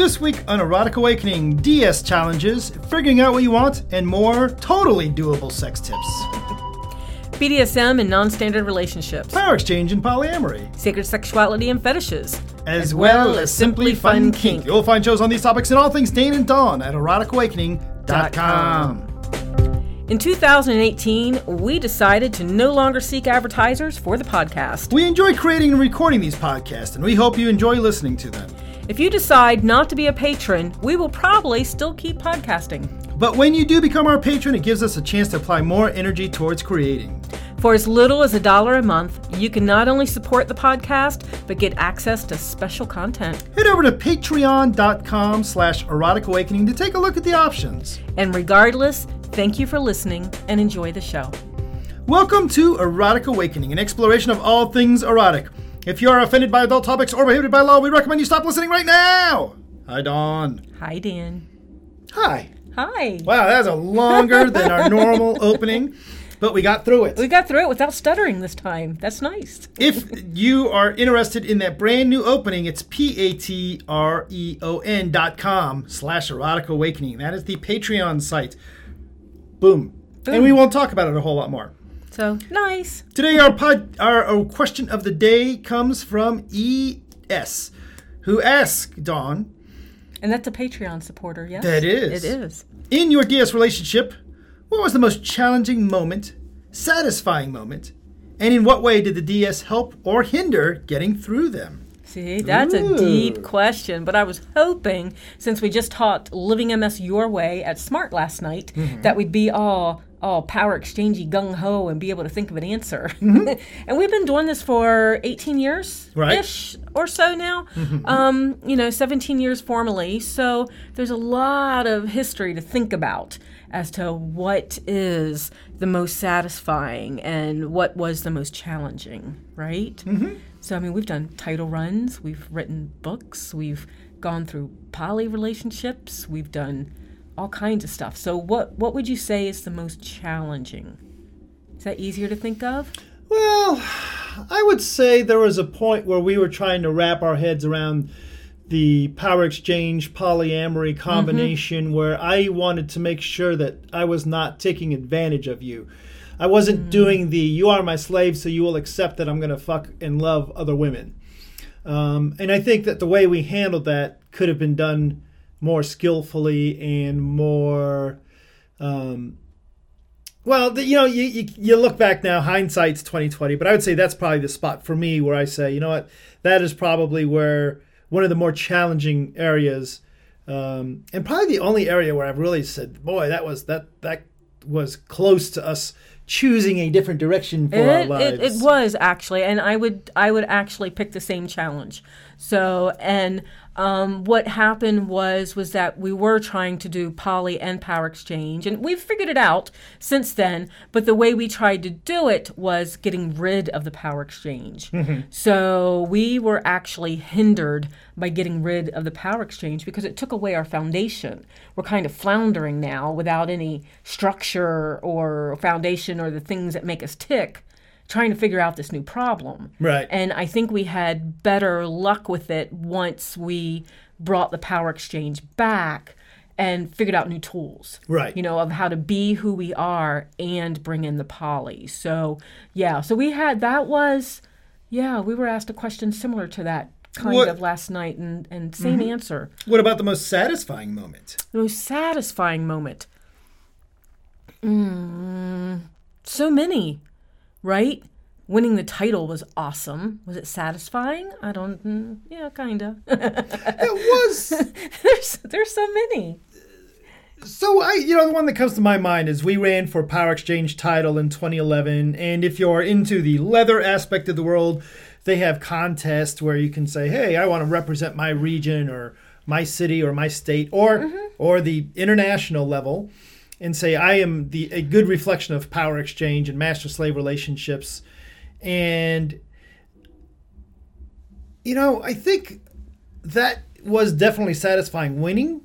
This week on Erotic Awakening, DS challenges, figuring out what you want, and more totally doable sex tips. BDSM and non standard relationships, Power exchange and polyamory, sacred sexuality and fetishes, as well as simply fun kink. You'll find shows on these topics and all things Dan and Dawn at eroticawakening.com. In 2018, we decided to no longer seek advertisers for the podcast. We enjoy creating and recording these podcasts, and we hope you enjoy listening to them. If you decide not to be a patron, we will probably still keep podcasting. But when you do become our patron, it gives us a chance to apply more energy towards creating. For as little as a dollar a month, you can not only support the podcast, but get access to special content. Head over to patreon.com slash erotic awakening to take a look at the options. And regardless, thank you for listening and enjoy the show. Welcome to Erotic Awakening, an exploration of all things erotic. If you are offended by adult topics or prohibited by law, we recommend you stop listening right now. Hi, Dawn. Hi, Dan. Hi. Hi. Wow, that's a longer than our normal opening, but we got through it. We got through it without stuttering this time. That's nice. If you are interested in that brand new opening, it's P-A-T-R-E-O-N dot com slash erotic awakening. That is the Patreon site. Boom. And we won't talk about it a whole lot more. So nice. Today, our pod, our, our question of the day comes from E.S., who asked Dawn, And that's a Patreon supporter, yes? That is. It is. in your DS relationship, what was the most challenging moment, satisfying moment, and in what way did the DS help or hinder getting through them? See, that's Ooh. a deep question, but I was hoping, since we just taught Living MS Your Way at Smart last night, Mm-hmm. that we'd be all all power exchangey gung ho and be able to think of an answer. and we've been doing this for 18 years Mm-hmm. Right. Mm-hmm. ish or so now. Um, you know, 17 years formally. So there's a lot of history to think about as to what is the most satisfying and what was the most challenging, right? Mm-hmm. So, I mean, we've done title runs, we've written books, we've gone through poly relationships, we've done all kinds of stuff. So, what, what would you say is the most challenging? Is that easier to think of? Well, I would say there was a point where we were trying to wrap our heads around the power exchange polyamory combination where I wanted to make sure that I was not taking advantage of you. I wasn't doing the you are my slave, so you will accept that I'm going to fuck and love other women. Um, and I think that the way we handled that could have been done more skillfully and more. Um, well, the, you know, you, you you look back now, hindsight's twenty twenty, but I would say that's probably the spot for me where I say, you know what, that is probably where one of the more challenging areas, um, and probably the only area where I've really said, boy, that was that that was close to us choosing a different direction for our lives. it, it was actually, and I would I would actually pick the same challenge. So, and um, what happened was was that we were trying to do poly and power exchange, and we've figured it out since then. But the way we tried to do it was getting rid of the power exchange. So we were actually hindered by getting rid of the power exchange because it took away our foundation. We're kind of floundering now without any structure or foundation or the things that make us tick trying to figure out this new problem. Right. And I think we had better luck with it once we brought the power exchange back and figured out new tools. Right. You know, of how to be who we are and bring in the poly. So, yeah, so we had that was yeah, we were asked a question similar to that kind What- of last night and and same answer. what about the most satisfying moment? The most satisfying moment. Mm, so many, right? Winning the title was awesome. Was it satisfying? I don't. Mm, yeah, kinda. It was there's there's so many. So I, you know, the one that comes to my mind is we ran for Power Exchange title in 2011, and if you're into the leather aspect of the world, they have contests where you can say, "Hey, I want to represent my region or my city or my state or or the international level," and say, "I am the a good reflection of Power Exchange and master slave relationships," and you know, I think that was definitely satisfying winning.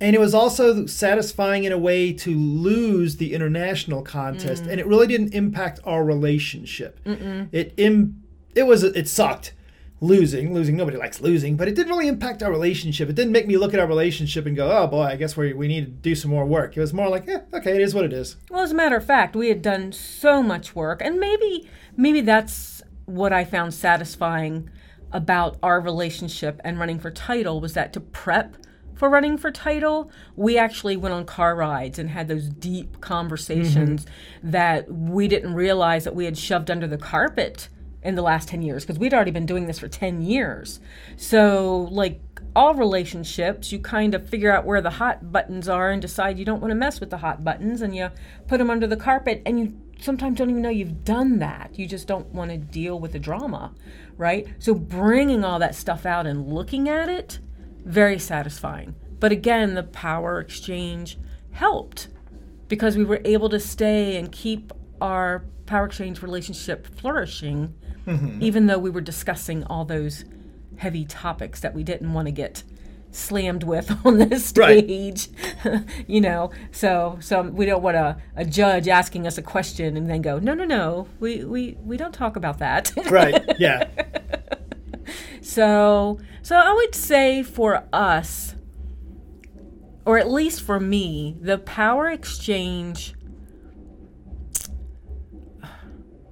And it was also satisfying in a way to lose the international contest, mm. and it really didn't impact our relationship. It Im- it was it sucked losing. Losing, nobody likes losing, but it didn't really impact our relationship. It didn't make me look at our relationship and go, oh boy, I guess we, we need to do some more work. It was more like, yeah, okay, it is what it is. Well, as a matter of fact, we had done so much work, and maybe maybe that's what I found satisfying about our relationship and running for title was that to prep for running for title, we actually went on car rides and had those deep conversations mm-hmm. that we didn't realize that we had shoved under the carpet in the last 10 years because we'd already been doing this for 10 years. So, like all relationships, you kind of figure out where the hot buttons are and decide you don't want to mess with the hot buttons and you put them under the carpet and you sometimes don't even know you've done that. You just don't want to deal with the drama, right? So, bringing all that stuff out and looking at it, very satisfying. But again, the power exchange helped because we were able to stay and keep our power exchange relationship flourishing mm-hmm. even though we were discussing all those heavy topics that we didn't want to get slammed with on the stage right. you know so so we don't want a, a judge asking us a question and then go no no no we we, we don't talk about that right yeah so so i would say for us or at least for me the power exchange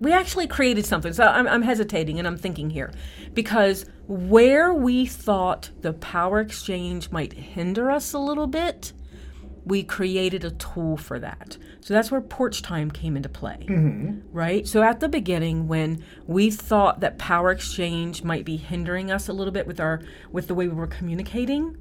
we actually created something. So I'm, I'm, hesitating and I'm thinking here because where we thought the power exchange might hinder us a little bit, we created a tool for that. So that's where porch time came into play, mm-hmm. right? So at the beginning, when we thought that power exchange might be hindering us a little bit with our with the way we were communicating,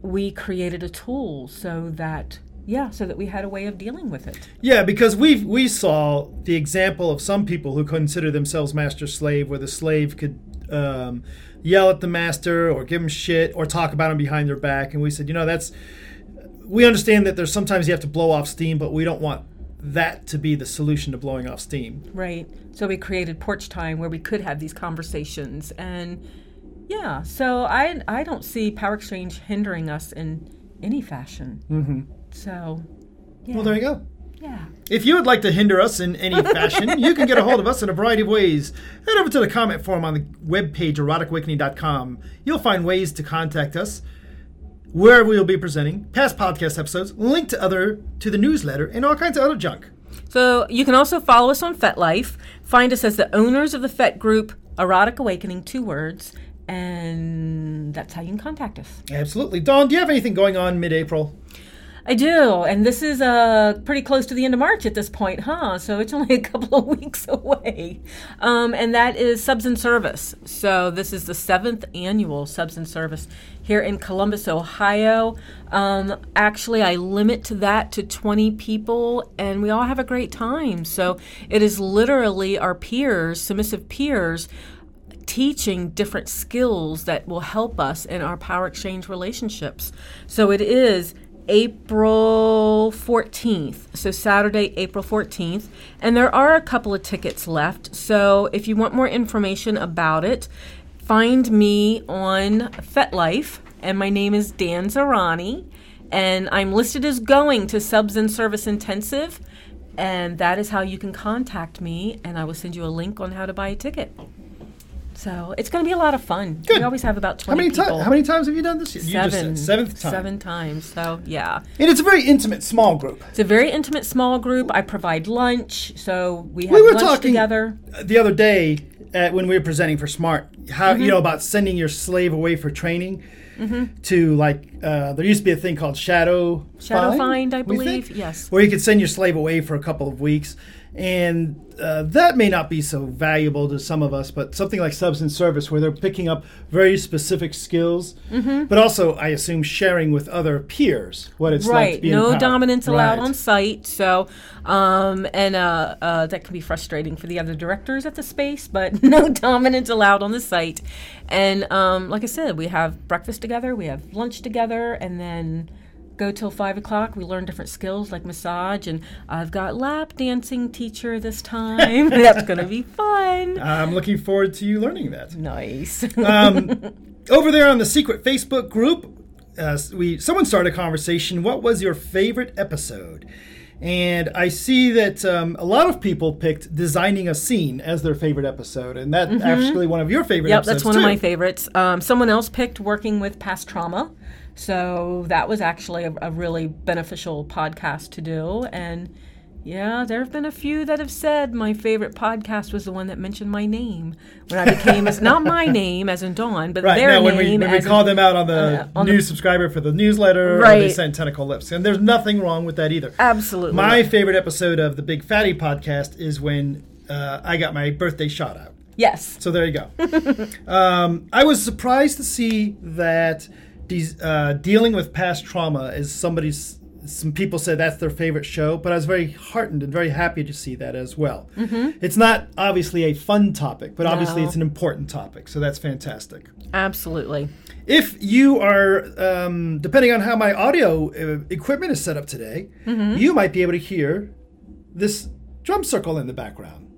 we created a tool so that yeah, so that we had a way of dealing with it. Yeah, because we we saw the example of some people who consider themselves master slave, where the slave could um, yell at the master or give him shit or talk about him behind their back, and we said, you know, that's we understand that there's sometimes you have to blow off steam, but we don't want that to be the solution to blowing off steam. Right. So we created porch time where we could have these conversations and yeah, so I I don't see power exchange hindering us in any fashion. Mm-hmm. So, yeah. Well, there you go. Yeah. If you would like to hinder us in any fashion, you can get a hold of us in a variety of ways. Head over to the comment form on the webpage, eroticawakening.com. You'll find ways to contact us, where we will be presenting, past podcast episodes, link to other to the newsletter, and all kinds of other junk. So you can also follow us on FetLife. Find us as the owners of the Fet group, Erotic Awakening, two words, and that's how you can contact us. Absolutely. Dawn, do you have anything going on mid April? I do, and this is uh, pretty close to the end of March at this point, huh? So it's only a couple of weeks away. Um, and that is Subs and Service. So this is the seventh annual Subs and Service here in Columbus, Ohio. Um, actually, I limit that to 20 people, and we all have a great time. So it is literally our peers, submissive peers, teaching different skills that will help us in our power exchange relationships. So it is April 14th. So Saturday, April 14th. And there are a couple of tickets left. So if you want more information about it, find me on FetLife. And my name is Dan Zarani. And I'm listed as going to Subs and Service Intensive. And that is how you can contact me. And I will send you a link on how to buy a ticket. So it's going to be a lot of fun. Good. We always have about twenty. How many times? How many times have you done this? You seven. seventh time. Seven times. So yeah. And it's a very intimate, small group. It's a very intimate, small group. I provide lunch, so we have we were lunch talking together. The other day, at, when we were presenting for Smart, how mm-hmm. you know about sending your slave away for training. Mm-hmm. To like, uh, there used to be a thing called shadow shadow find, find I believe. Yes, where you could send your slave away for a couple of weeks, and uh, that may not be so valuable to some of us, but something like Subs and Service where they're picking up very specific skills, mm-hmm. but also, I assume, sharing with other peers what it's right. like to be no dominance allowed right. on site. So, um, and uh, uh, that can be frustrating for the other directors at the space, but no dominance allowed on the site. And um, like I said, we have breakfast together, we have lunch together, and then go till five o'clock. We learn different skills like massage, and I've got lap dancing teacher this time. That's going to be fun. I'm looking forward to you learning that. Nice. um, over there on the secret Facebook group, uh, we someone started a conversation. What was your favorite episode? And I see that um, a lot of people picked designing a scene as their favorite episode, and that's actually one of your favorite Yep, that's one of my favorites. Um, someone else picked working with past trauma. So that was actually a, a really beneficial podcast to do. And yeah, there have been a few that have said my favorite podcast was the one that mentioned my name when I became, as, not my name as in Dawn, but Right their name when we when we as in- call them out on the on the- new subscriber for the newsletter, or they send tentacle lips, and there's nothing wrong with that either. Absolutely. My favorite episode of the Big Fatty podcast is when uh, I got my birthday shot out. yes. So there you go. um, I was surprised to see that these, uh, dealing with past trauma is somebody's. Some people said that's their favorite show, but I was very heartened and very happy to see that as well. Mm-hmm. It's not obviously a fun topic, but obviously No. it's an important topic, so that's fantastic. Absolutely. If you are, um, depending on how my audio uh, equipment is set up today, Mm-hmm. you might be able to hear this drum circle in the background.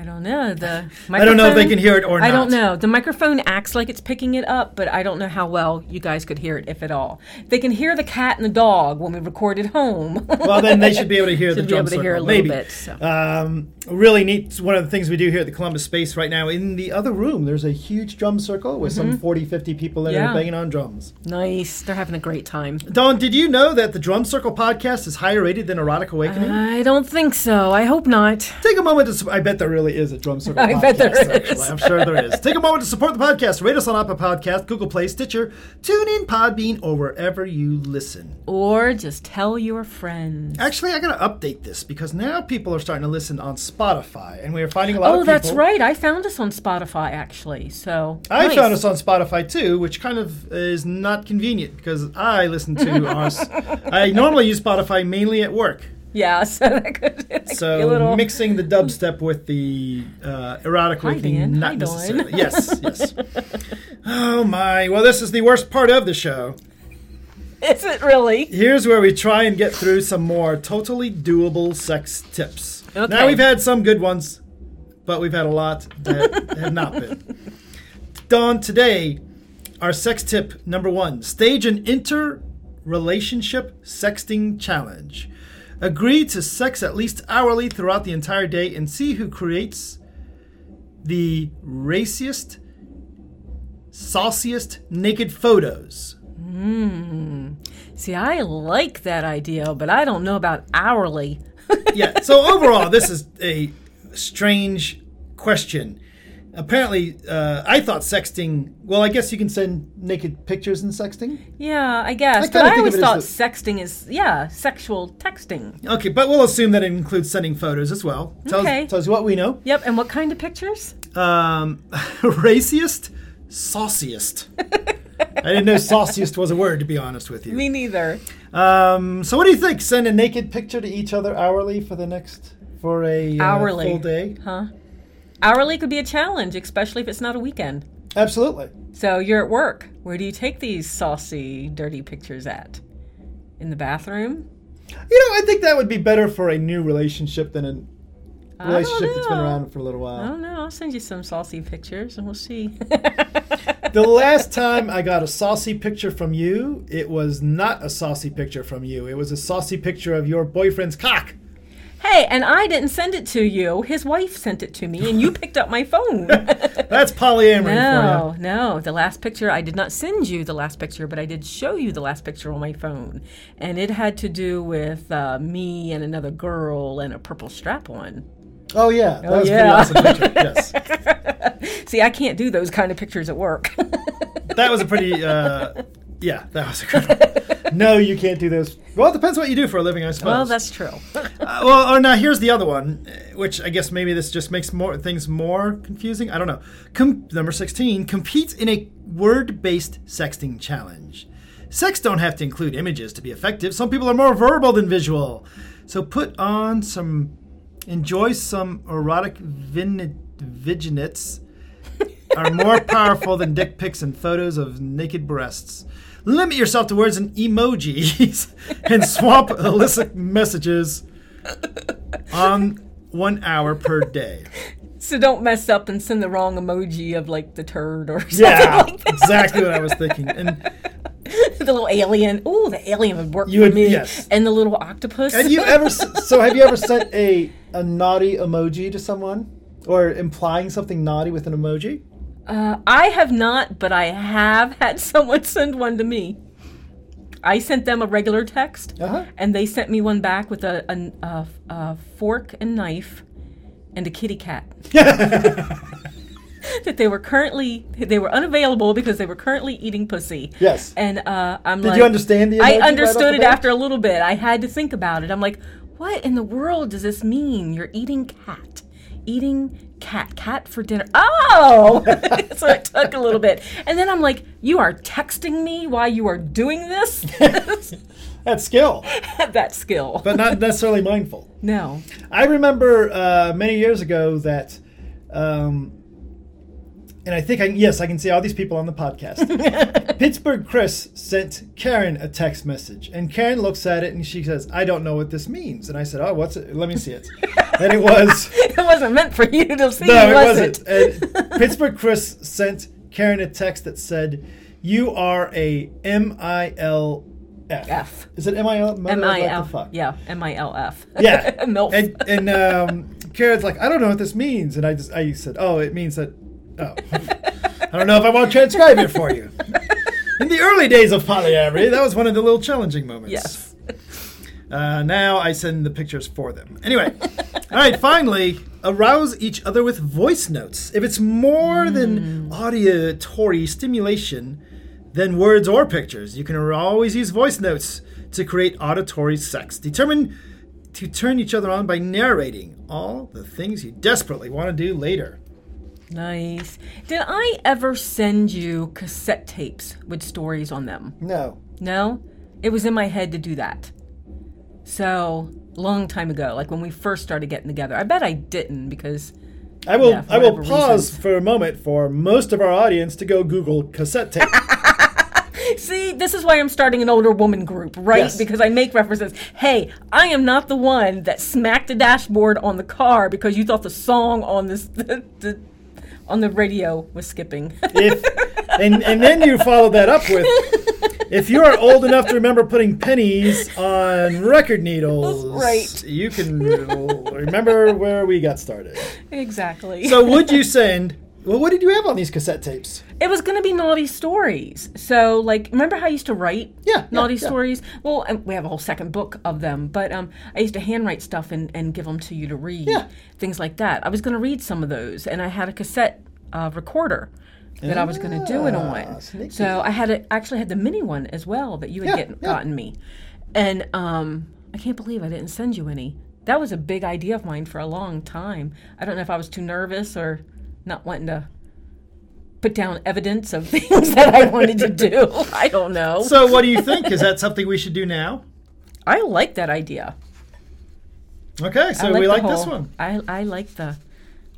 I don't know. The I don't know if they can hear it or not. I don't know. The microphone acts like it's picking it up, but I don't know how well you guys could hear it, if at all. They can hear the cat and the dog when we record at home. Well, then they should be able to hear the Should be drum able to circle. hear a little Maybe. bit, so. Um, really neat. One of the things we do here at the Columbus Space right now, in the other room, there's a huge drum circle with some 40, 50 people that Mm-hmm. Yeah. are banging on drums. nice. They're having a great time. Dawn, did you know that the Drum Circle podcast is higher rated than Erotic Awakening? I don't think so. I hope not. Take a moment to. I bet there really is a Drum Circle I podcast. bet there actually. is. I'm sure there is. Take a moment to support the podcast. Rate us on Apple Podcast, Google Play, Stitcher, TuneIn, Podbean, or wherever you listen. Or just tell your friends. Actually, I got to update this because now people are starting to listen on Spotify, and we are finding a lot Oh, of people. Oh, that's right. I found us on Spotify, actually. So I nice. found us on Spotify too, which kind of is not convenient because I listen to us. I normally use Spotify mainly at work. Yeah, so that could, that could be a little. mixing the dubstep with the uh, erotic Hi, Dan. not Hi, necessarily. Yes, yes. Oh my! Well, this is the worst part of the show. Is it really? Here's where we try and get through some more totally doable sex tips. Now we've had some good ones, but we've had a lot that have not been. Dawn, today, our sex tip number one: stage an inter-relationship sexting challenge. Agree to sex at least hourly throughout the entire day and see who creates the raciest, sauciest naked photos. Hmm. See, I like that idea, but I don't know about hourly. yeah. So overall, this is a strange question. Apparently, uh, I thought sexting. Well, I guess you can send naked pictures in sexting. Yeah, I guess. I but I always thought sexting is, yeah, sexual texting. Okay, but we'll assume that it includes sending photos as well. Tells, Okay. tells you what we know. Yep, and what kind of pictures? Um, raciest, sauciest. I didn't know sauciest was a word, to be honest with you. Me neither. Um, so what do you think? Send a naked picture to each other hourly for the next for a uh, Hourly. full day. Huh? Hourly could be a challenge, especially if it's not a weekend. Absolutely. So you're at work. Where do you take these saucy, dirty pictures at? In the bathroom? You know, I think that would be better for a new relationship than a relationship that's been around for a little while. I don't know. I'll send you some saucy pictures and we'll see. The last time I got a saucy picture from you, it was not a saucy picture from you. It was a saucy picture of your boyfriend's cock. Hey, and I didn't send it to you. His wife sent it to me, and you picked up my phone. That's polyamory for No, no. The last picture, I did not send you the last picture, but I did show you the last picture on my phone. And it had to do with uh, me and another girl and a purple strap on. Oh yeah, that was yeah. a pretty awesome picture. Yes, See, I can't do those kind of pictures at work. that was a pretty. Uh, yeah, that was a good one. No, you can't do those. Well, it depends what you do for a living, I suppose. well, that's true. Uh, well, or now here's the other one, which I guess maybe this just makes more things more confusing. I don't know. Com- number sixteen: competes in a word-based sexting challenge. Sex don't have to include images to be effective. Some people are more verbal than visual, so put on some, enjoy some erotic vin- vignettes. Are more powerful than dick pics and photos of naked breasts. Limit yourself to words and emojis and swap illicit messages on one hour per day. So don't mess up and send the wrong emoji of like the turd or something Yeah, like that. exactly what I was thinking. And the little alien. Ooh, the alien would work You for would- me. yes. And the little octopus. Have you ever? so have you ever sent a a naughty emoji to someone, or implying something naughty with an emoji? Uh, I have not, but I have had someone send one to me. I sent them a regular text, Uh-huh. and they sent me one back with a, a, a, a fork and knife and a kitty cat. that they were currently they were unavailable because they were currently eating pussy. Yes. And uh, I'm Did like, you understand the I understood the it after a little bit. I had to think about it. I'm like, what in the world does this mean? You're eating cat, eating cat, cat for dinner. Oh, so it took a little bit, and then I'm like, you are texting me while you are doing this. That's skill, that skill. but not necessarily mindful. no. I remember uh, many years ago that, um, and I think I yes I can see all these people on the podcast. Pittsburgh Chris sent Karen a text message, and Karen looks at it and she says, "I don't know what this means." And I said, "Oh, what's it? Let me see it." and it was It wasn't meant for you to see, no, it was wasn't. And Pittsburgh Chris sent Karen a text that said, "You are a M I L F." F. Is it M I L? M I L. Yeah, M I L F. Yeah. Milf. And, and um, Karen's like, I don't know what this means. And I just, I said, oh, it means that, oh. I don't know if I want to transcribe it for you. In the early days of polyamory, that was one of the little challenging moments. yes. Uh, now I send the pictures for them. Anyway, all right, finally, arouse each other with voice notes. If it's more than auditory stimulation than words or pictures, you can always use voice notes to create auditory sex. Determine to turn each other on by narrating all the things you desperately want to do later. Nice. Did I ever send you cassette tapes with stories on them? No. No? It was in my head to do that. So, long time ago, like when we first started getting together. I bet I didn't because I will Yeah, I will pause reasons. for a moment for most of our audience to go Google cassette tape. See, this is why I'm starting an older woman group, right? Yes. Because I make references. Hey, I am not the one that smacked the dashboard on the car because you thought the song on this the, the on the radio was skipping. if and and then you follow that up with if you are old enough to remember putting pennies on record needles Right. you can remember where we got started exactly. so would you send well what did you have on these cassette tapes It was going to be naughty stories. So, like, remember how I used to write Yeah, yeah, naughty yeah. stories? Well, we have a whole second book of them, but um, I used to handwrite stuff and, and give them to you to read. Yeah. Things like that. I was going to read some of those, and I had a cassette uh, recorder that I was going to do it Ah, on. sneaky. So I had a, actually had the mini one as well that you had Yeah, get, yeah. gotten me, and um, I can't believe I didn't send you any. That was a big idea of mine for a long time. I don't know if I was too nervous or not wanting to put down evidence of things that I wanted to do. I don't know. so what do you think is that something we should do now I like that idea. okay so like we like this one I I like the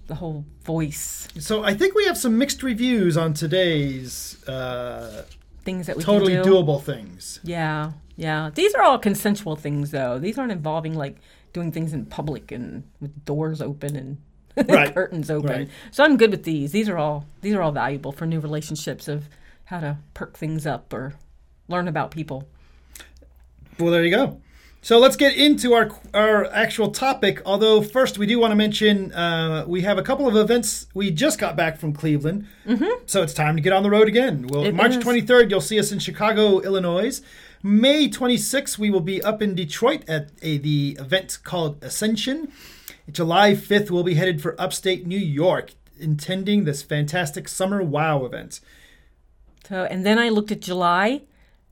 the whole voice so i think we have some mixed reviews on today's uh, things that we totally do. doable things Yeah, yeah. These are all consensual things, though. These aren't involving like doing things in public and with doors open and Right, curtains open. right. So I'm good with these. These are all these are all valuable for new relationships of how to perk things up or learn about people. Well, there you go. So let's get into our our actual topic. Although first, we do want to mention uh, we have a couple of events. We just got back from Cleveland, mm-hmm. so it's time to get on the road again. Well, It March twenty third, you'll see us in Chicago, Illinois. May twenty sixth, we will be up in Detroit at a, the event called Ascension. July fifth, we'll be headed for upstate New York, intending this fantastic summer wow event. So and then I looked at July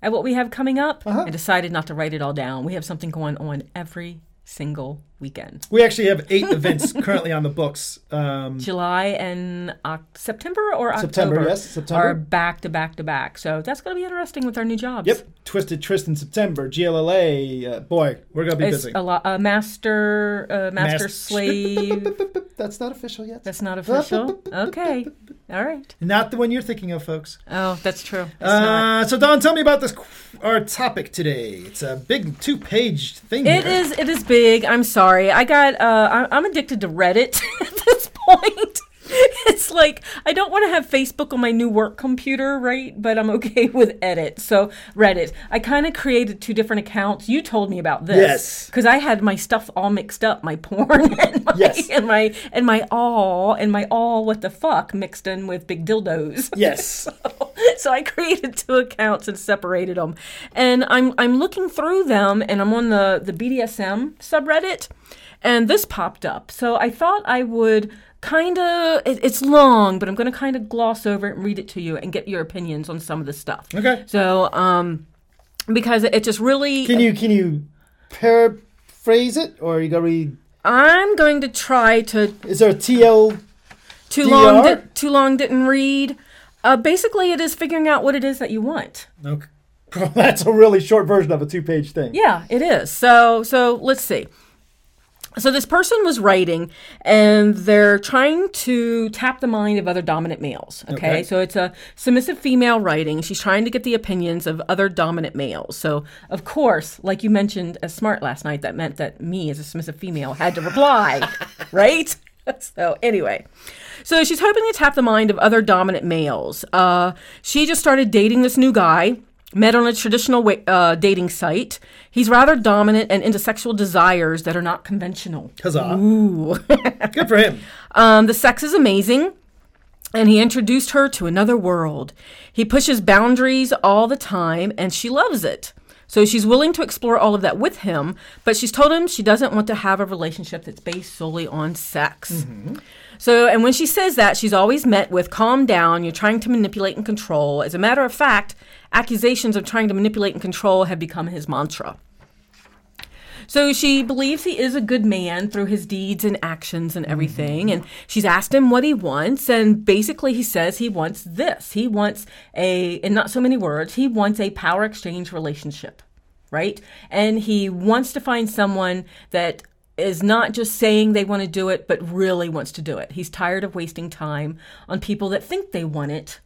at what we have coming up Uh-huh. and decided not to write it all down. We have something going on every single weekend. We actually have eight events currently on the books. Um, July and Oc- September or September, October yes, September. are back to back to back. So that's going to be interesting with our new jobs. Yep, Twisted Tristan September, GLLA. Uh, boy, we're gonna be It's busy. a lot. A master, uh, master Mas- slave. That's not official yet. That's not official. Okay. All right. Not the one you're thinking of, folks. Oh, that's true. Uh, so Dawn, tell me about this. Our topic today. It's a big two-page thing. It here. is. It is big. I'm sorry. I got. Uh, I'm addicted to Reddit at this point. It's like I don't want want to have Facebook on my new work computer, right? But I'm okay with edit. So Reddit. I kind of created two different accounts. You told me about this. Yes. Because I had my stuff all mixed up, my porn and my Yes. and my and my all and my all what the fuck mixed in with big dildos. Yes. so I created two accounts and separated them. And I'm I'm looking through them and I'm on the the BDSM subreddit and this popped up. So I thought I would kind of it, it's long, but I'm going to kind of gloss over it and read it to you and get your opinions on some of the stuff. Okay. So um because it just really Can you can you paraphrase it, or are you going to read? I'm going to try to Is there a TL? too long di- too long didn't read. Uh, basically, it is figuring out what it is that you want. Okay. That's a really short version of a two-page thing. Yeah, it is. So so let's see. So this person was writing and they're trying to tap the mind of other dominant males. Okay? Okay. So it's a submissive female writing. She's trying to get the opinions of other dominant males. So of course, like you mentioned as smart last night, that meant that me as a submissive female had to reply, right? So anyway, so she's hoping to tap the mind of other dominant males. Uh, she just started dating this new guy. Met on a traditional wa- uh, dating site. He's rather dominant and into sexual desires that are not conventional. Huzzah! Ooh. Good for him. Um, the sex is amazing, and he introduced her to another world. He pushes boundaries all the time, and she loves it. So she's willing to explore all of that with him, but she's told him she doesn't want to have a relationship that's based solely on sex. Mm-hmm. So, and when she says that, she's always met with calm down, you're trying to manipulate and control. As a matter of fact, accusations of trying to manipulate and control have become his mantra. So she believes he is a good man through his deeds and actions and everything. And she's asked him what he wants. And basically, he says he wants this. He wants a, in not so many words, he wants a power exchange relationship, right? And he wants to find someone that is not just saying they want to do it, but really wants to do it. He's tired of wasting time on people that think they want it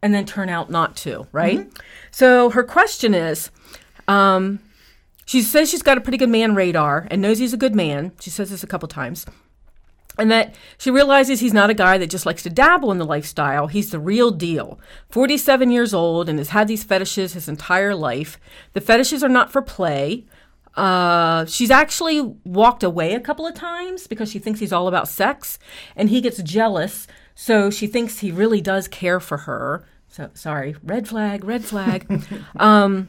and then turn out not to, right? So her question is, um, she says she's got a pretty good man radar and knows he's a good man. She says this a couple times. And that she realizes he's not a guy that just likes to dabble in the lifestyle. He's the real deal. 47 years old and has had these fetishes his entire life. The fetishes are not for play. Uh, she's actually walked away a couple of times because she thinks he's all about sex and he gets jealous. So she thinks he really does care for her. So sorry, red flag, red flag. um,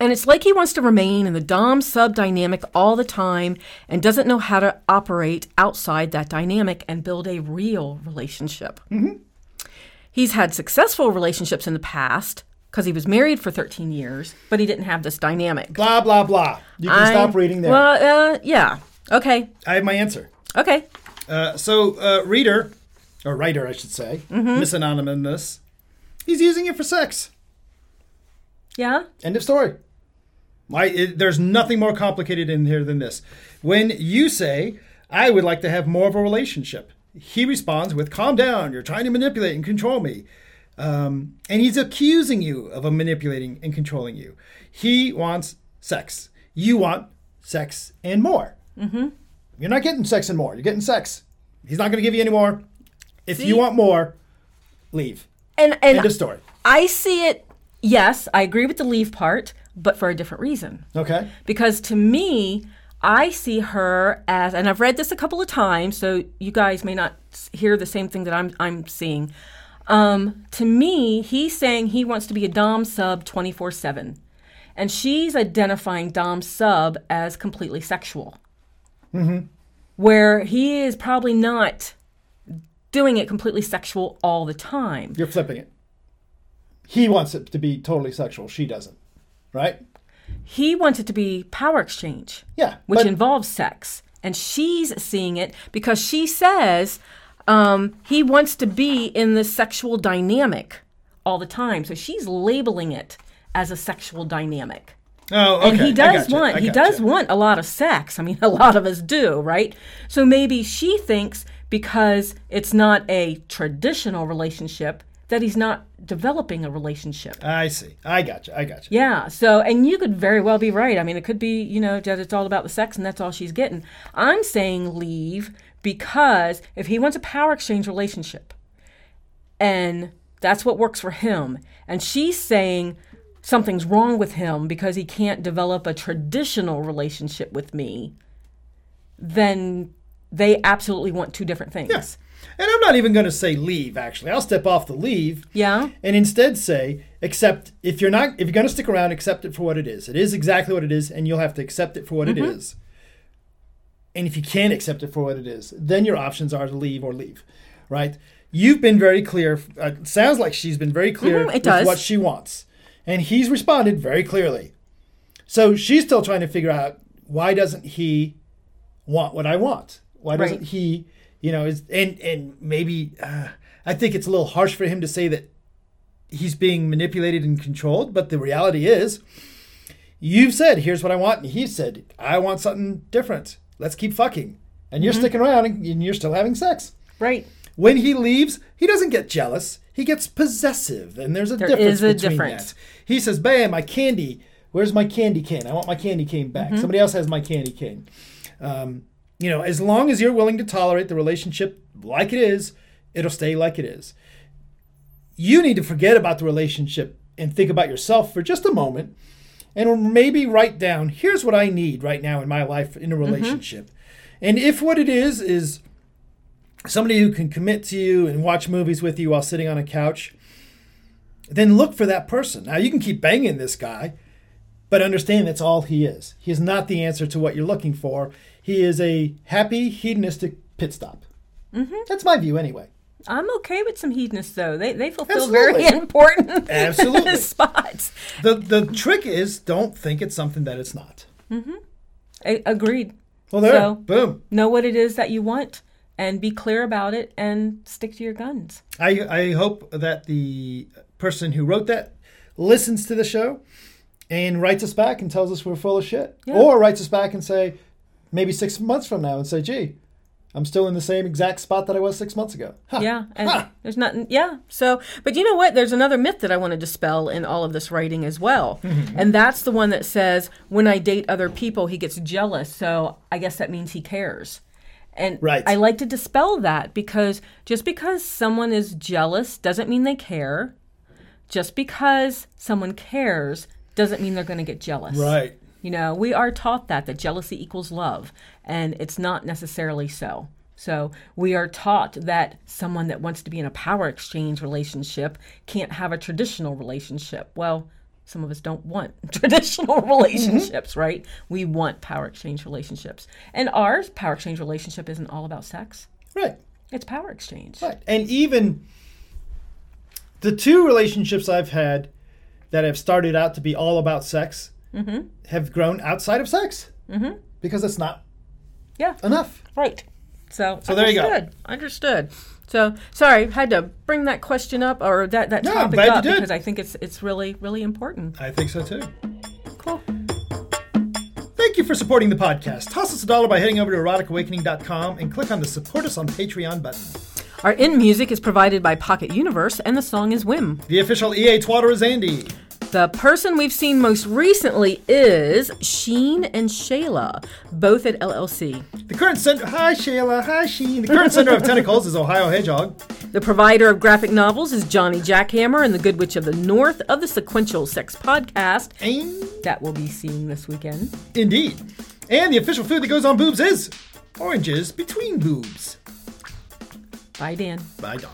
and it's like he wants to remain in the Dom sub dynamic all the time and doesn't know how to operate outside that dynamic and build a real relationship. He's had successful relationships in the past because he was married for 13 years, but he didn't have this dynamic. Blah blah blah. You can I- stop reading there. Well, uh, yeah. Okay. I have my answer. Okay. Uh, so, uh, reader, or writer, I should say, Mm-hmm. Miss Anonymous, he's using it for sex. Yeah. End of story. Why? It, there's nothing more complicated in here than this. When you say, "I would like to have more of a relationship," he responds with, "Calm down. You're trying to manipulate and control me." Um, and he's accusing you of a manipulating and controlling you. He wants sex. You want sex and more. Mm-hmm. You're not getting sex and more. You're getting sex. He's not going to give you any more. If See? you want more, leave. And and End of story. I see it. Yes, I agree with the leave part, but for a different reason. Okay. because to me i see her as and i've read this a couple of times so you guys may not hear the same thing that i'm, I'm seeing um, to me he's saying he wants to be a dom sub 24-7 and she's identifying dom sub as completely sexual mm-hmm. where he is probably not doing it completely sexual all the time You're flipping it. He wants it to be totally sexual. She doesn't. Right? he wants it to be power exchange Yeah. which but- involves sex. And she's seeing it because she says um, he wants to be in this sexual dynamic all the time. So she's labeling it as a sexual dynamic. Oh, okay. And he does gotcha, want he does want a lot of sex. I mean, a lot of us do, right? So maybe she thinks because it's not a traditional relationship that he's not developing a relationship. I see. I gotcha. I gotcha. Yeah. So, and you could very well be right. I mean, it could be, you know, that it's all about the sex and that's all she's getting. I'm saying leave because if he wants a power exchange relationship and that's what works for him. And she's saying something's wrong with him because he can't develop a traditional relationship with me. Then they absolutely want two different things. Yeah. And I'm not even going to say leave, actually. I'll step off the leave. Yeah. And instead say, accept, if you're not, if you're going to stick around, accept it for what it is. It is exactly what it is, and you'll have to accept it for what Mm-hmm. it is. And if you can't accept it for what it is, then your options are to leave or leave, right? You've been very clear. Uh, sounds like she's been very clear Mhm, it with does. what she wants. And he's responded very clearly. So she's still trying to figure out why doesn't he want what I want? Why doesn't Right. he, you know, is and and maybe uh, I think it's a little harsh for him to say that he's being manipulated and controlled, but the reality is you've said here's what I want and he said I want something different. Let's keep fucking. And Mm-hmm. you're sticking around and and you're still having sex. Right. When he leaves, he doesn't get jealous. He gets possessive, and there's a There difference is a between difference. that. He says, "Bam, my candy. Where's my candy cane? I want my candy cane back. Mm-hmm. Somebody else has my candy cane." Um, you know, as long as you're willing to tolerate the relationship like it is, it'll stay like it is. You need to forget about the relationship and think about yourself for just a moment, and maybe write down, "Here's what I need right now in my life in a Mm-hmm. relationship." And if what it is is somebody who can commit to you and watch movies with you while sitting on a couch, then look for that person. Now you can keep banging this guy, but understand that's all he is. He is not the answer to what you're looking for. He is a happy hedonistic pit stop. Mm-hmm. That's my view, anyway. I'm okay with some hedonists though. They they fulfill very important Absolutely. spots. the The trick is don't think it's something that it's not. A- agreed. Well, there, So- boom. Know what it is that you want and be clear about it and stick to your guns. I I hope that the person who wrote that listens to the show and writes us back and tells us we're full of shit, Yeah. or writes us back and say maybe six months from now and say, "Gee, I'm still in the same exact spot that I was six months ago." Huh. Yeah, and Huh. there's nothing. Yeah, so but you know what? There's another myth that I want to dispel in all of this writing as well, Mm-hmm. and that's the one that says when I date other people, he gets jealous. So I guess that means he cares. And Right. I like to dispel that because just because someone is jealous doesn't mean they care. Just because someone cares doesn't mean they're going to get jealous. Right. You know, we are taught that that jealousy equals love, and it's not necessarily so. So we are taught that someone that wants to be in a power exchange relationship can't have a traditional relationship. Well, some of us don't want traditional mm-hmm. relationships, right? We want power exchange relationships. And ours power exchange relationship isn't all about sex. Right. It's power exchange. Right. And even the two relationships I've had that have started out to be all about sex Mm-hmm. have grown outside of sex mm-hmm. because it's not Yeah. enough. Right. So, So there you go. understood. So sorry, had to bring that question up or that, that No, topic up because I think it's it's really really important. I think so too. Cool. Thank you for supporting the podcast. Toss us a dollar by heading over to eroticawakening.com and click on the support us on Patreon button. Our in music is provided by Pocket Universe, and the song is Whim. The official EA twatter is Andy. The person we've seen most recently is Sheen and Shayla, both at LLC. The current center. Hi Shayla. Hi Sheen. The current center of tentacles is Ohio Hedgehog. The provider of graphic novels is Johnny Jackhammer and the Good Witch of the North of the Sequential Sex Podcast And that we'll be seeing this weekend. indeed. And the official food that goes on boobs is oranges between boobs. Bye, Dan. Bye, Dawn.